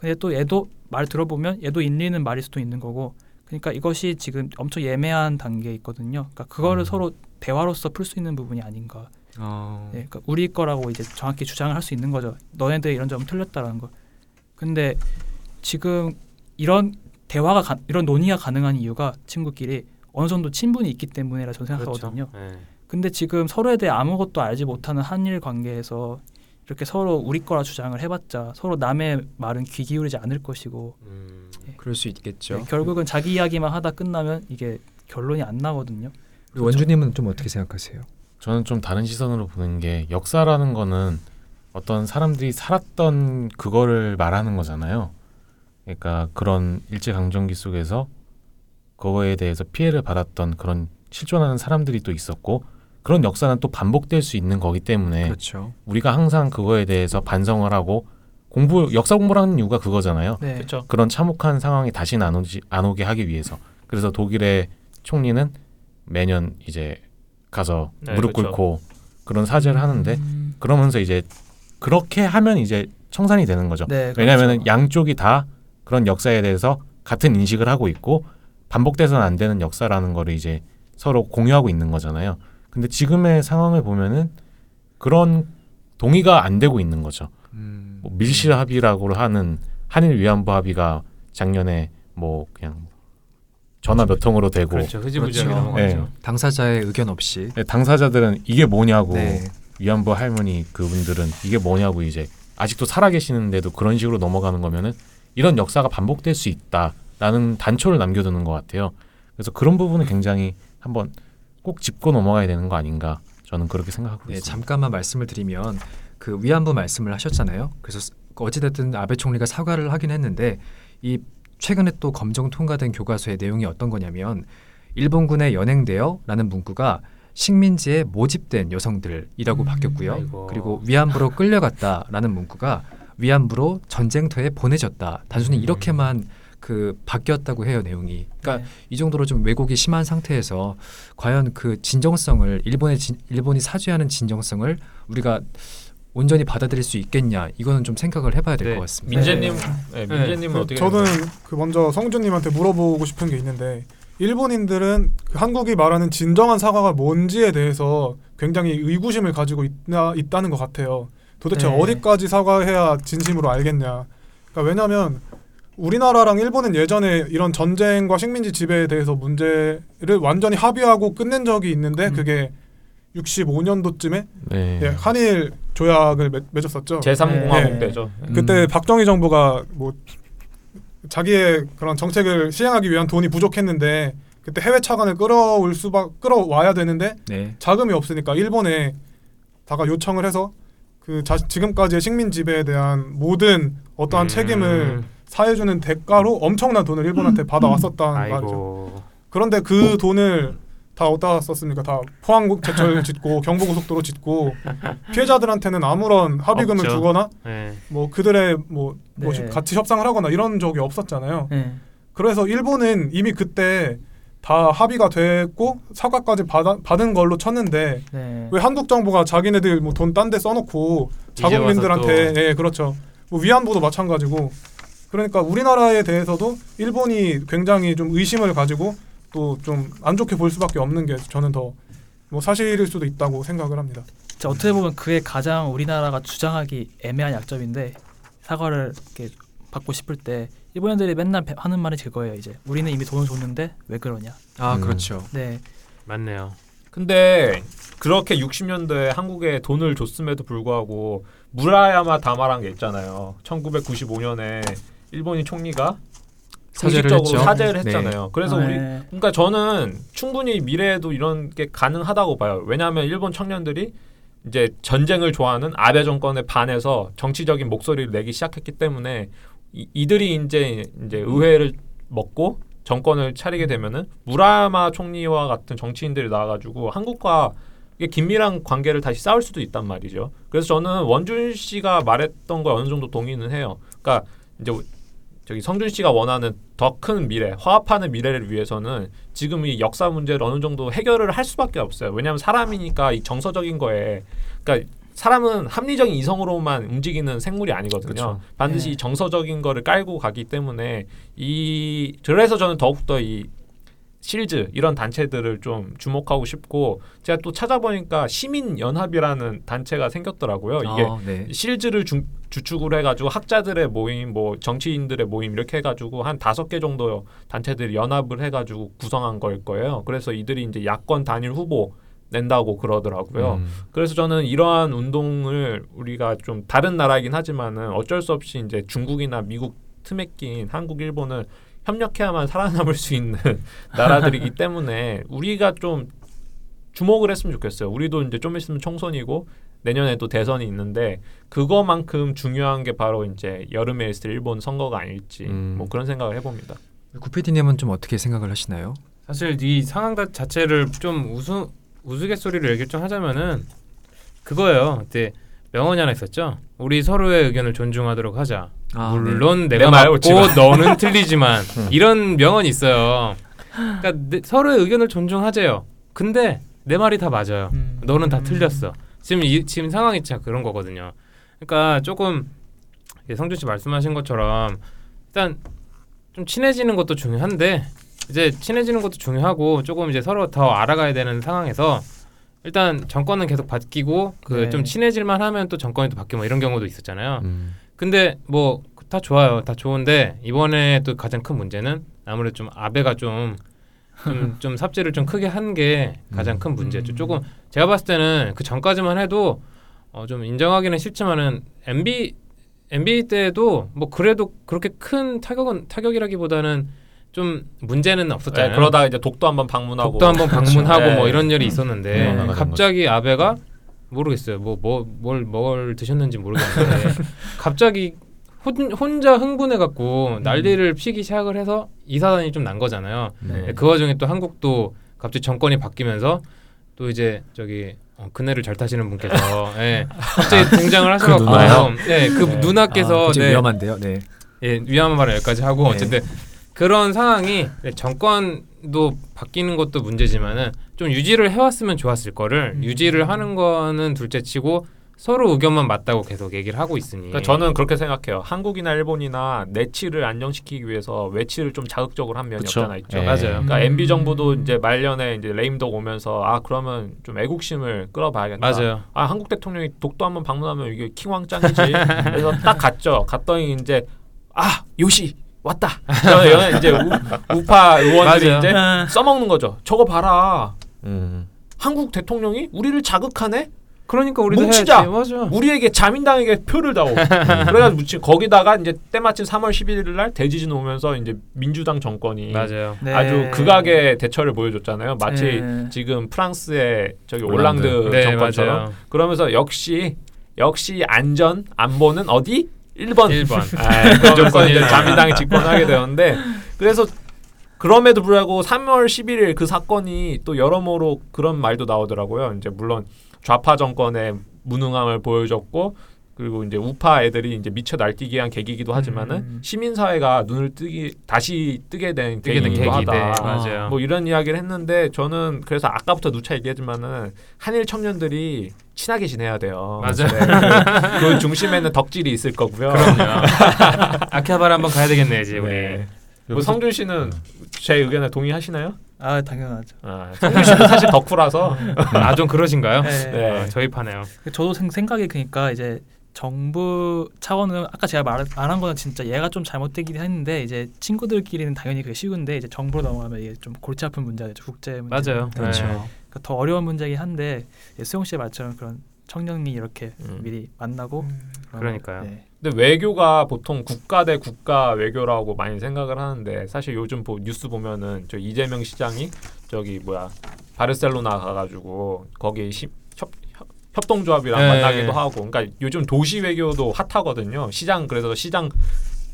근데 또 얘도 말 들어보면 얘도 일리 있는 말일 수도 있는 거고 그러니까 이것이 지금 엄청 예매한 단계에 있거든요. 그러니까 그거를 음. 서로 대화로서 풀 수 있는 부분이 아닌가. 어, 예, 그러니까 우리 거라고 이제 정확히 주장을 할 수 있는 거죠. 너네들 이런 점은 틀렸다라는 거. 근데 지금 이런 대화가 가, 이런 논의가 가능한 이유가 친구끼리 어느 정도 친분이 있기 때문이라 저는 생각하거든요. 그렇죠. 예. 근데 지금 서로에 대해 아무것도 알지 못하는 한일 관계에서 이렇게 서로 우리 거라 주장을 해봤자 서로 남의 말은 귀 기울이지 않을 것이고 음. 그럴 수 있겠죠. 예, 결국은 자기 이야기만 하다 끝나면 이게 결론이 안 나거든요. 우리 원주님은 좀 어떻게 생각하세요? 저는 좀 다른 시선으로 보는 게 역사라는 거는 어떤 사람들이 살았던 그거를 말하는 거잖아요. 그러니까 그런 일제 강점기 속에서 그거에 대해서 피해를 받았던 그런 실존하는 사람들이 또 있었고 그런 역사는 또 반복될 수 있는 거기 때문에 그렇죠. 우리가 항상 그거에 대해서 반성을 하고 공부 역사 공부를 하는 이유가 그거잖아요. 네. 그렇죠. 그런 참혹한 상황이 다시는 안 오지 안 오게 하기 위해서. 그래서 독일의 총리는 매년 이제 가서 네, 무릎 그렇죠. 꿇고 그런 사죄를 하는데 음, 그러면서 이제 그렇게 하면 이제 청산이 되는 거죠. 네, 왜냐하면 그렇죠. 양쪽이 다 그런 역사에 대해서 같은 인식을 하고 있고 반복돼서는 안 되는 역사라는 거를 이제 서로 공유하고 있는 거잖아요. 근데 지금의 상황을 보면은 그런 동의가 안 되고 있는 거죠. 음, 뭐 밀실 합의라고 하는 한일 위안부 합의가 작년에 뭐 그냥 전화 몇 통으로 되고 그렇죠. 흐지부지하게 그렇죠. 네. 당사자의 의견 없이 네, 당사자들은 이게 뭐냐고 네. 위안부 할머니 그분들은 이게 뭐냐고 이제 아직도 살아계시는데도 그런 식으로 넘어가는 거면은 이런 역사가 반복될 수 있다라는 단초를 남겨두는 것 같아요. 그래서 그런 부분은 굉장히 한번 꼭 짚고 넘어가야 되는 거 아닌가 저는 그렇게 생각하고 네, 있습니다. 잠깐만 말씀을 드리면 그 위안부 말씀을 하셨잖아요. 그래서 스- 어찌됐든 아베 총리가 사과를 하긴 했는데 이 최근에 또 검정 통과된 교과서의 내용이 어떤 거냐면 일본군에 연행되어라는 문구가 식민지에 모집된 여성들이라고 음, 바뀌었고요. 아이고. 그리고 위안부로 끌려갔다라는 문구가 위안부로 전쟁터에 보내졌다. 단순히 음. 이렇게만 그 바뀌었다고 해요 내용이. 그러니까 네. 이 정도로 좀 왜곡이 심한 상태에서 과연 그 진정성을 일본의 진, 일본이 사죄하는 진정성을 우리가 온전히 받아들일 수 있겠냐 이거는 좀 생각을 해봐야 될것 네. 같습니다. 민재님, 네. 네. 민재님은 그 어떻게 저는? 그 먼저 성준님한테 물어보고 싶은 게 있는데 일본인들은 그 한국이 말하는 진정한 사과가 뭔지에 대해서 굉장히 의구심을 가지고 있나, 있다는 것 같아요. 도대체 네. 어디까지 사과해야 진심으로 알겠냐. 그러니까 왜냐하면 우리나라랑 일본은 예전에 이런 전쟁과 식민지 지배에 대해서 문제를 완전히 합의하고 끝낸 적이 있는데 음. 그게 65년도쯤에 네. 예, 한일 조약을 맺, 맺었었죠. 제3공화국 네. 때죠. 그때 음. 박정희 정부가 뭐 자기의 그런 정책을 시행하기 위한 돈이 부족했는데 그때 해외 차관을 끌어올 수밖 끌어와야 되는데 네. 자금이 없으니까 일본에 다가 요청을 해서 그 자, 지금까지의 식민 지배에 대한 모든 어떠한 음. 책임을 사해주는 대가로 엄청난 돈을 일본한테 받아왔었다는 말이죠. 그런데 그 돈을 다 어디다 썼습니까? 다 포항 제철 짓고 경부고속도로 짓고 피해자들한테는 아무런 합의금을 없죠. 주거나 네. 뭐 그들의 뭐, 뭐 네. 같이 협상을 하거나 이런 적이 없었잖아요. 네. 그래서 일본은 이미 그때 다 합의가 됐고 사과까지 받아, 받은 걸로 쳤는데 네. 왜 한국 정부가 자기네들 뭐 돈 딴 데 써놓고 자국민들한테 예 그렇죠 뭐 위안부도 마찬가지고 그러니까 우리나라에 대해서도 일본이 굉장히 좀 의심을 가지고 또 좀 안 좋게 볼 수밖에 없는 게 저는 더 뭐 사실일 수도 있다고 생각을 합니다. 자, 어떻게 보면 그게 가장 우리나라가 주장하기 애매한 약점인데 사과를 이렇게 받고 싶을 때 일본인들이 맨날 배- 하는 말이 그거예요. 이제 우리는 이미 돈을 줬는데 왜 그러냐. 아 음. 그렇죠. 네, 맞네요. 근데 그렇게 60년대에 한국에 돈을 줬음에도 불구하고 무라야마 다마란 게 있잖아요. 1995년에 일본이 총리가 사죄를 공식적으로 했죠. 사죄를 네. 했잖아요. 그래서 아, 우리 네. 그러니까 저는 충분히 미래에도 이런 게 가능하다고 봐요. 왜냐하면 일본 청년들이 이제 전쟁을 좋아하는 아베 정권에 반해서 정치적인 목소리를 내기 시작했기 때문에 이, 이들이 이제 이제 의회를 먹고 정권을 차리게 되면은 무라야마 총리와 같은 정치인들이 나와가지고 한국과 긴밀한 관계를 다시 쌓을 수도 있단 말이죠. 그래서 저는 원준 씨가 말했던 거에 어느 정도 동의는 해요. 그러니까 이제 저기 성준 씨가 원하는 더 큰 미래, 화합하는 미래를 위해서는 지금 이 역사 문제를 어느 정도 해결을 할 수밖에 없어요. 왜냐하면 사람이니까 이 정서적인 거에, 그러니까 사람은 합리적인 이성으로만 움직이는 생물이 아니거든요. 그쵸. 반드시 네. 이 정서적인 거를 깔고 가기 때문에 이 그래서 저는 더욱더 이 실즈 이런 단체들을 좀 주목하고 싶고 제가 또 찾아보니까 시민 연합이라는 단체가 생겼더라고요. 이게 아, 네. 실즈를 주, 주축으로 해가지고 학자들의 모임, 뭐 정치인들의 모임 이렇게 해가지고 한 다섯 개 정도 단체들이 연합을 해가지고 구성한 걸 거예요. 그래서 이들이 이제 야권 단일 후보 낸다고 그러더라고요. 음. 그래서 저는 이러한 운동을 우리가 좀 다른 나라이긴 하지만은 어쩔 수 없이 이제 중국이나 미국 틈에 낀 한국, 일본을 협력해야만 살아남을 수 있는 나라들이기 때문에 우리가 좀 주목을 했으면 좋겠어요. 우리도 이제 좀 있으면 총선이고 내년에 또 대선이 있는데 그거만큼 중요한 게 바로 이제 여름에 있을 일본 선거가 아닐지 음. 뭐 그런 생각을 해봅니다. 구피디님은 좀 어떻게 생각을 하시나요? 사실 이 상황 자- 자체를 좀 우스 우스갯소리로 얘기를 좀 하자면은 그거예요. 그때 명언이 하나 있었죠. 우리 서로의 의견을 존중하도록 하자. 아, 물론 내 내가 말 맞고. 너는 틀리지만 이런 명언이 있어요. 그러니까 내- 서로의 의견을 존중하재요. 근데 내 말이 다 맞아요. 음. 너는 다 음. 틀렸어. 지금 이 지금 상황이 진짜 그런 거거든요. 그러니까 조금 예, 성준 씨 말씀하신 것처럼 일단 좀 친해지는 것도 중요한데 이제 친해지는 것도 중요하고 조금 이제 서로 더 알아가야 되는 상황에서 일단 정권은 계속 바뀌고 그 네. 좀 친해질만 하면 또 정권이 또 바뀌고 뭐 이런 경우도 있었잖아요. 음. 근데 뭐 다 좋아요, 다 좋은데 이번에 또 가장 큰 문제는 아무래도 좀 아베가 좀 좀, 좀 삽질을 좀 크게 한 게 가장 큰 문제죠. 음. 조금 제가 봤을 때는 그 전까지만 해도 어, 좀 인정하기는 싫지만은 MB NBA 때도 뭐 그래도 그렇게 큰 타격은 타격이라기보다는 좀 문제는 네, 없었잖아요. 그러다가 이제 독도 한번 방문하고 독도 한번 방문하고 네. 뭐 이런 일이 있었는데 네. 갑자기 아베가 모르겠어요. 뭐뭐뭘뭘 드셨는지 모르겠는데 갑자기 혼, 혼자 흥분해 갖고 난리를 피기 시작을 해서 이사단이 좀 난 거잖아요. 네. 그 와중에 또 한국도 갑자기 정권이 바뀌면서 또 이제 저기 어, 그네를 잘 타시는 분께서 예, 갑자기 등장을 하셔갖고 누나요? 네, 그 네. 누나께서 아, 좀 네, 위험한데요. 네. 예, 위험한 말을 여기까지 하고 네. 어쨌든 그런 상황이 네, 정권도 바뀌는 것도 문제지만은 좀 유지를 해왔으면 좋았을 거를 음. 유지를 하는 거는 둘째치고 서로 의견만 맞다고 계속 얘기를 하고 있으니 그러니까 저는 그렇게 생각해요. 한국이나 일본이나 내치를 안정시키기 위해서 외치를 좀 자극적으로 한 면이 그쵸. 없잖아 있죠. 예. 맞아요. 그러니까 음. MB 정부도 이제 말년에 이제 레임덕 오면서 아 그러면 좀 애국심을 끌어봐야겠다. 맞아요. 아 한국 대통령이 독도 한번 방문하면 이게 킹왕짱이지. 그래서 딱 갔죠. 갔더니 이제 아 요시 왔다. 이제 우, 파 의원들이 맞아요. 이제 써먹는 거죠. 저거 봐라. 음. 한국 대통령이 우리를 자극하네. 그러니까 우리도 뭉치자! 우리에게 자민당에게 표를 다오. 그래가지고 묻힌 거기다가 이제 때마침 3월 11일 날 대지진 오면서 이제 민주당 정권이 맞아요. 네. 아주 극악의 대처를 보여줬잖아요. 마치 네. 지금 프랑스의 저기 올랑드. 올랑드, 네, 정권처럼 맞아요. 그러면서 역시 역시 안전 안보는 어디 1번 1번. 아, 무조건 이제 자민당이 집권하게 되었는데 그래서 그럼에도 불구하고 3월 11일 그 사건이 또 여러모로 그런 말도 나오더라고요. 이제 물론 좌파 정권의 무능함을 보여줬고 그리고 이제 우파 애들이 이제 미쳐 날뛰게 한 계기이기도 하지만은 음. 시민 사회가 눈을 뜨기 다시 뜨게 된 뜨게 된 계기이기도 계기. 네. 맞아요. 뭐 이런 이야기를 했는데 저는 그래서 아까부터 누차 얘기했지만은 한일 청년들이 친하게 지내야 돼요. 맞아요. 네, 그, 그 중심에는 덕질이 있을 거고요. 그럼요. 아키하바라 한번 가야 되겠네 이제 우리. 네. 뭐 성준 씨는 제 의견에 동의하시나요? 아 당연하죠. 아, 성준 씨는 사실 덕후라서 아 좀 그러신가요? 네. 네. 아, 저희 파네요. 저도 생, 생각이 그니까 이제 정부 차원은 아까 제가 말 안 한 거는 진짜 얘가 좀 잘못되긴 했는데 이제 친구들끼리는 당연히 그게 쉬운데 이제 정부로 넘어가면 이게 좀 골치 아픈 문제가 되죠 국제 문제. 맞아요. 그렇죠. 네. 그러니까 더 어려운 문제긴 한데 예, 수영 씨의 말처럼 그런 청년이 이렇게 음. 미리 만나고 그런- 그러니까요. 네. 근데 외교가 보통 국가 대 국가 외교라고 많이 생각을 하는데 사실 요즘 보, 뉴스 보면은 저 이재명 시장이 저기 뭐야 바르셀로나 가가지고 거기 시, 협, 협- 협 동조합이랑 네. 만나기도 하고 그러니까 요즘 도시 외교도 핫하거든요 시장 그래서 시장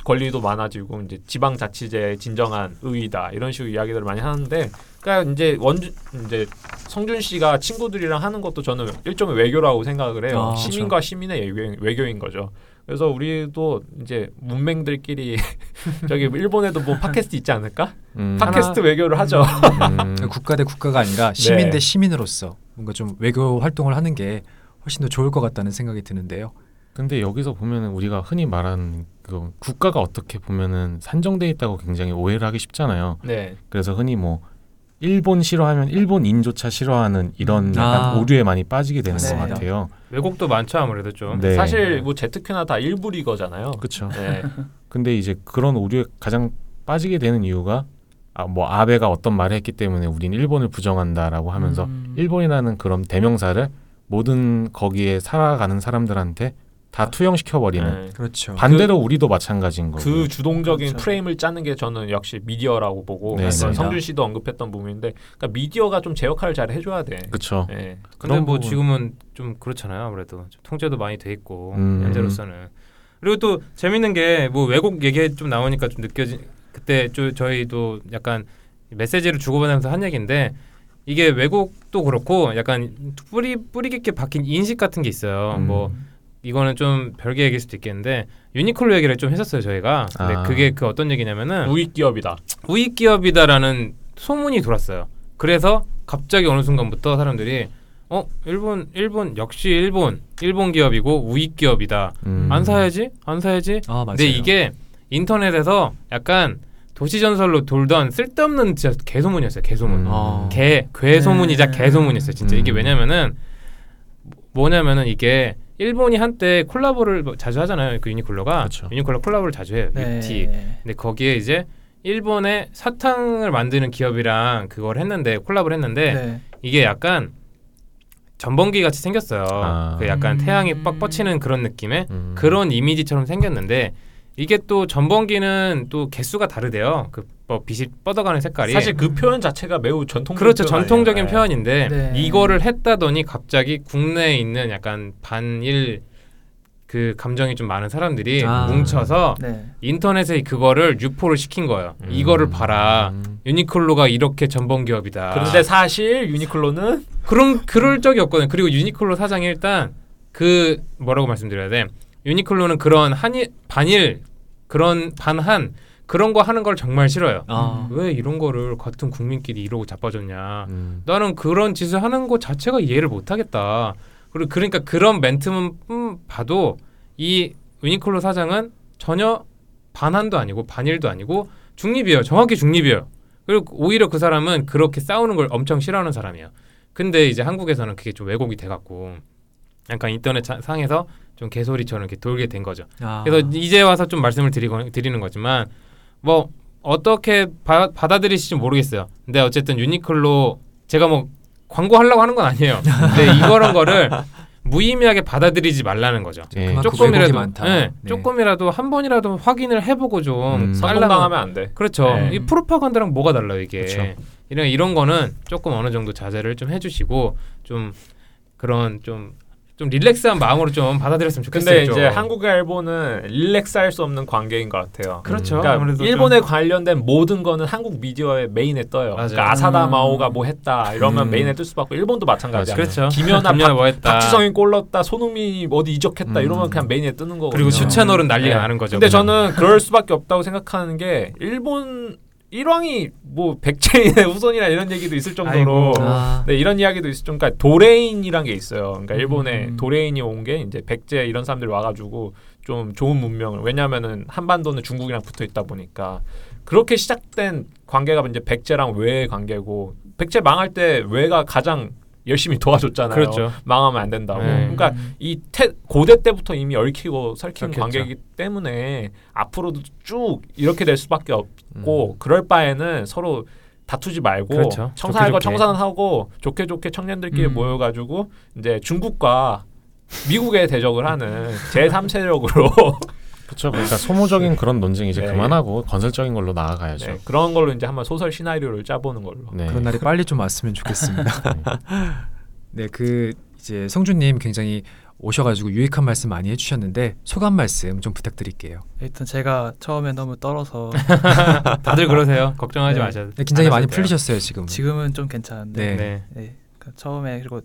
권리도 많아지고 이제 지방 자치제의 진정한 의의다 이런 식으로 이야기들을 많이 하는데 그러니까 이제 원주 이제 성준 씨가 친구들이랑 하는 것도 저는 일종의 외교라고 생각을 해요 아, 시민과 시민의 외교, 외교인 거죠. 그래서 우리도 이제 문맹들끼리 저기 일본에도 뭐 팟캐스트 있지 않을까? 음. 팟캐스트 외교를 하죠. 음. 국가 대 국가가 아니라 시민 네. 대 시민으로서 뭔가 좀 외교 활동을 하는 게 훨씬 더 좋을 것 같다는 생각이 드는데요. 근데 여기서 보면은 우리가 흔히 말하는 그 국가가 어떻게 보면은 산정돼 있다고 굉장히 오해를 하기 쉽잖아요. 네. 그래서 흔히 뭐 일본 싫어하면 일본인조차 싫어하는 이런 음. 약간 아. 오류에 많이 빠지게 되는 네. 것 같아요. 외국도 많죠 아무래도 좀. 네. 사실 뭐 제트큐나 다 일부 리거잖아요. 그렇죠. 네. 근데 이제 그런 오류에 가장 빠지게 되는 이유가 아, 뭐 아베가 어떤 말을 했기 때문에 우린 일본을 부정한다라고 하면서 음. 일본이라는 그런 대명사를 모든 거기에 살아가는 사람들한테 다 투영시켜 버리는. 네. 그렇죠. 반대로 우리도 마찬가지인 거고. 그 주동적인 그렇죠. 프레임을 짜는 게 저는 역시 미디어라고 보고 네. 성준 씨도 언급했던 부분인데 그러니까 미디어가 좀 제 역할을 잘 해줘야 돼. 그렇죠. 네. 근데 뭐 부분. 지금은 좀 그렇잖아요. 아무래도 좀 통제도 많이 돼 있고 음. 현재로서는 그리고 또 재밌는 게 뭐 외국 얘기 좀 나오니까 좀 느껴지 그때 저, 저희도 약간 메시지를 주고받으면서 한 얘기인데 이게 외국도 그렇고 약간 뿌리 뿌리 깊게 박힌 인식 같은 게 있어요. 음. 뭐 이거는 좀 별개 얘기일 수도 있겠는데 유니클로 얘기를 좀 했었어요 저희가. 근데 아. 그게 그 어떤 얘기냐면은 우익 기업이다. 우익 기업이다라는 소문이 돌았어요. 그래서 갑자기 어느 순간부터 사람들이 어 일본 일본 역시 일본 일본 기업이고 우익 기업이다. 음. 안 사야지 안 사야지. 아 맞아요. 근데 이게 인터넷에서 약간 도시 전설로 돌던 쓸데없는 진짜 개소문이었어요. 개소문. 음. 아. 개 괴소문이자 네. 개소문이었어요. 진짜 이게 음. 왜냐면은 뭐냐면은 이게 일본이 한때 콜라보를 뭐 자주 하잖아요. 그 유니클로가 그렇죠. 유니클로 콜라보를 자주 해요. 네. 유티. 근데 거기에 이제 일본의 사탕을 만드는 기업이랑 그걸 했는데 콜라보를 했는데 네. 이게 약간 전범기 같이 생겼어요. 아. 그 약간 음. 태양이 빡 뻗치는 그런 느낌의 음. 그런 이미지처럼 생겼는데 이게 또 전범기는 또 개수가 다르대요. 그 뭐 빛이 뻗어가는 색깔이 사실 그 표현 자체가 매우 전통. 그렇죠 전통적인 표현인데 네. 이거를 했다더니 갑자기 국내에 있는 약간 반일 그 감정이 좀 많은 사람들이 아. 뭉쳐서 네. 인터넷에 그거를 유포를 시킨 거예요. 음. 이거를 봐라. 음. 유니클로가 이렇게 전범 기업이다. 그런데 사실 유니클로는 그런 그럴 적이 없거든. 그리고 유니클로 사장이 일단 그 뭐라고 말씀드려야 돼. 유니클로는 그런 한일 반일 그런 반한 그런 거 하는 걸 정말 싫어요. 아. 왜 이런 거를 같은 국민끼리 이러고 자빠졌냐. 음. 나는 그런 짓을 하는 것 자체가 이해를 못 하겠다. 그리고 그러니까 그런 멘트만 음, 봐도 이 유니클로 사장은 전혀 반한도 아니고 반일도 아니고 중립이에요. 정확히 중립이에요. 그리고 오히려 그 사람은 그렇게 싸우는 걸 엄청 싫어하는 사람이에요. 근데 이제 한국에서는 그게 좀 왜곡이 돼갖고 약간 인터넷 자- 상에서 좀 개소리처럼 이렇게 돌게 된 거죠. 아. 그래서 이제 와서 좀 말씀을 드리고, 드리는 거지만 뭐 어떻게 바, 받아들이실지 모르겠어요. 근데 어쨌든 유니클로 제가 뭐 광고하려고 하는 건 아니에요. 근데 이거런 거를 무의미하게 받아들이지 말라는 거죠. 예. 왜곡이 조금이라도 많다. 예, 네. 조금이라도 한 번이라도 확인을 해보고 좀 음. 선동당하면 안 돼. 그렇죠. 네. 이 프로파간다랑 뭐가 달라요 이게. 그렇죠. 이런 이런 거는 조금 어느 정도 자제를 좀 해주시고 좀 그런 좀 좀 릴렉스한 마음으로 좀 받아들였으면 좋겠어요. 근데 좀. 이제 한국과 일본은 릴렉스할 수 없는 관계인 것 같아요. 그렇죠. 그러니까 아무래도 일본에 좀- 관련된 모든 거는 한국 미디어의 메인에 떠요. 맞아요. 그러니까 아사다 음. 마오가 뭐 했다 이러면 음. 메인에 뜰 수밖에. 일본도 마찬가지야. 그렇죠. 김연아 뭐 했다. 박지성이 골 넣었다. 손흥민이 어디 이적했다 음. 이러면 그냥 메인에 뜨는 거거든요. 그리고 투 채널은 난리가 네. 나는 거죠. 근데 그냥. 저는 그럴 수밖에 없다고 생각하는 게 일본 일왕이 뭐 백제인의 후손이라 이런 얘기도 있을 정도로. 아. 네, 이런 이야기도 있을 정도. 그러니까 도래인이란 게 있어요. 그러니까 일본에 음. 도래인이 온 게 이제 백제 이런 사람들이 와가지고 좀 좋은 문명을 왜냐하면은 한반도는 중국이랑 붙어 있다 보니까 그렇게 시작된 관계가 이제 백제랑 외의 관계고 백제 망할 때 외가 가장 열심히 도와줬잖아요. 그렇죠. 망하면 안 된다고. 네. 그러니까 이 태, 고대 때부터 이미 얽히고 설킨 그렇겠죠. 관계이기 때문에 앞으로도 쭉 이렇게 될 수밖에 없고 음. 그럴 바에는 서로 다투지 말고 그렇죠. 청산할 거 좋게 좋게. 청산하고 좋게 좋게 청년들끼리 음. 모여가지고 이제 중국과 미국의 대적을 하는 제3세력으로 그렇죠. 그러니까 소모적인 그런 논쟁 이제 네. 그만하고 건설적인 걸로 나아가야죠. 네, 그런 걸로 이제 한번 소설 시나리오를 짜보는 걸로. 네. 그런 날이 빨리 좀 왔으면 좋겠습니다. 네, 그 이제 성준님 굉장히 오셔가지고 유익한 말씀 많이 해주셨는데 소감 말씀 좀 부탁드릴게요. 일단 제가 처음에 너무 떨어서 다들 그러세요. 걱정하지 네. 마셔도. 네, 긴장이 안 많이 돼요. 풀리셨어요 지금. 지금은 좀 괜찮은데 네. 네. 네. 그러니까 처음에 그리고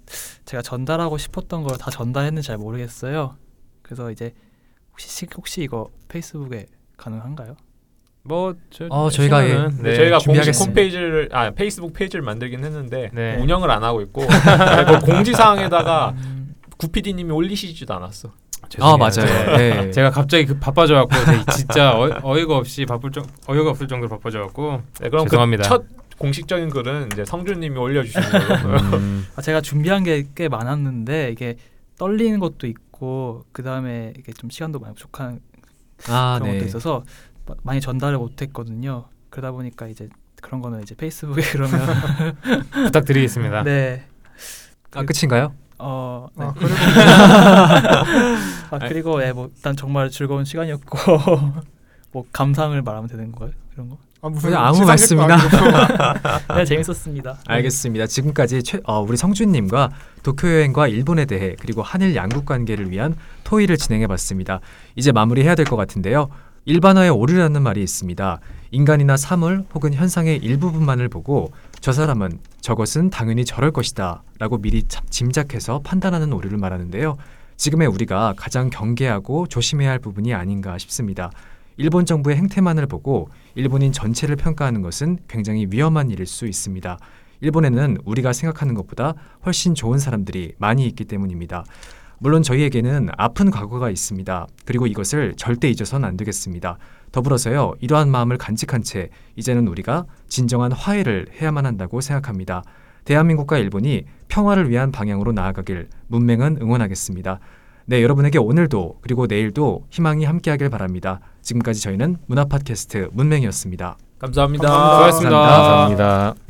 제가 전달하고 싶었던 걸 다 전달했는지 잘 모르겠어요. 그래서 이제 혹시 혹시 이거 페이스북에 가능한가요? 뭐 저, 어, 저희가 예, 네. 네, 저희가 공식 준비하겠습니다. 홈페이지를 아 페이스북 페이지를 만들긴 했는데 네. 운영을 안 하고 있고 그 공지 사항에다가 음, 구피디님이 올리시지도 않았어. 아 죄송해요. 맞아요. 네. 제가 갑자기 그 바빠져갖고 제가 진짜 어, 어이가 없이 바쁠 정 어이가 없을 정도로 바빠져갖고 네, 그럼 죄송합니다. 그 첫 공식적인 글은 이제 성준님이 올려주시는 걸로. 음, 아, 제가 준비한 게 꽤 많았는데 이게 떨리는 것도 있고 그 다음에 이게 좀 시간도 많이 부족한 아 그런 네. 것도 있어서 마- 많이 전달을 못했거든요. 그러다 보니까 이제 그런 거는 이제 페이스북에 그러면 부탁드리겠습니다. 네. 아 끝인가요? 어, 네. 아, 그리고 아 그리고 예, 뭐 일단 정말 즐거운 시간이었고 뭐 감상을 말하면 되는 거예요? 이런 거? 아, 무슨 아무 말씀이나. 네 재밌었습니다. 알겠습니다. 지금까지 최, 어, 우리 성준님과 도쿄 여행과 일본에 대해 그리고 한일 양국 관계를 위한 토의를 진행해봤습니다. 이제 마무리해야 될 것 같은데요. 일반어에 오류라는 말이 있습니다. 인간이나 사물 혹은 현상의 일부분만을 보고 저 사람은 저것은 당연히 저럴 것이다 라고 미리 참- 짐작해서 판단하는 오류를 말하는데요. 지금의 우리가 가장 경계하고 조심해야 할 부분이 아닌가 싶습니다. 일본 정부의 행태만을 보고 일본인 전체를 평가하는 것은 굉장히 위험한 일일 수 있습니다. 일본에는 우리가 생각하는 것보다 훨씬 좋은 사람들이 많이 있기 때문입니다. 물론 저희에게는 아픈 과거가 있습니다. 그리고 이것을 절대 잊어서는 안 되겠습니다. 더불어서요, 이러한 마음을 간직한 채 이제는 우리가 진정한 화해를 해야만 한다고 생각합니다. 대한민국과 일본이 평화를 위한 방향으로 나아가길 문맹은 응원하겠습니다. 네, 여러분에게 오늘도 그리고 내일도 희망이 함께하길 바랍니다. 지금까지 저희는 문화 팟캐스트 문맹이었습니다. 감사합니다. 감사합니다. 수고하셨습니다. 감사합니다. 감사합니다.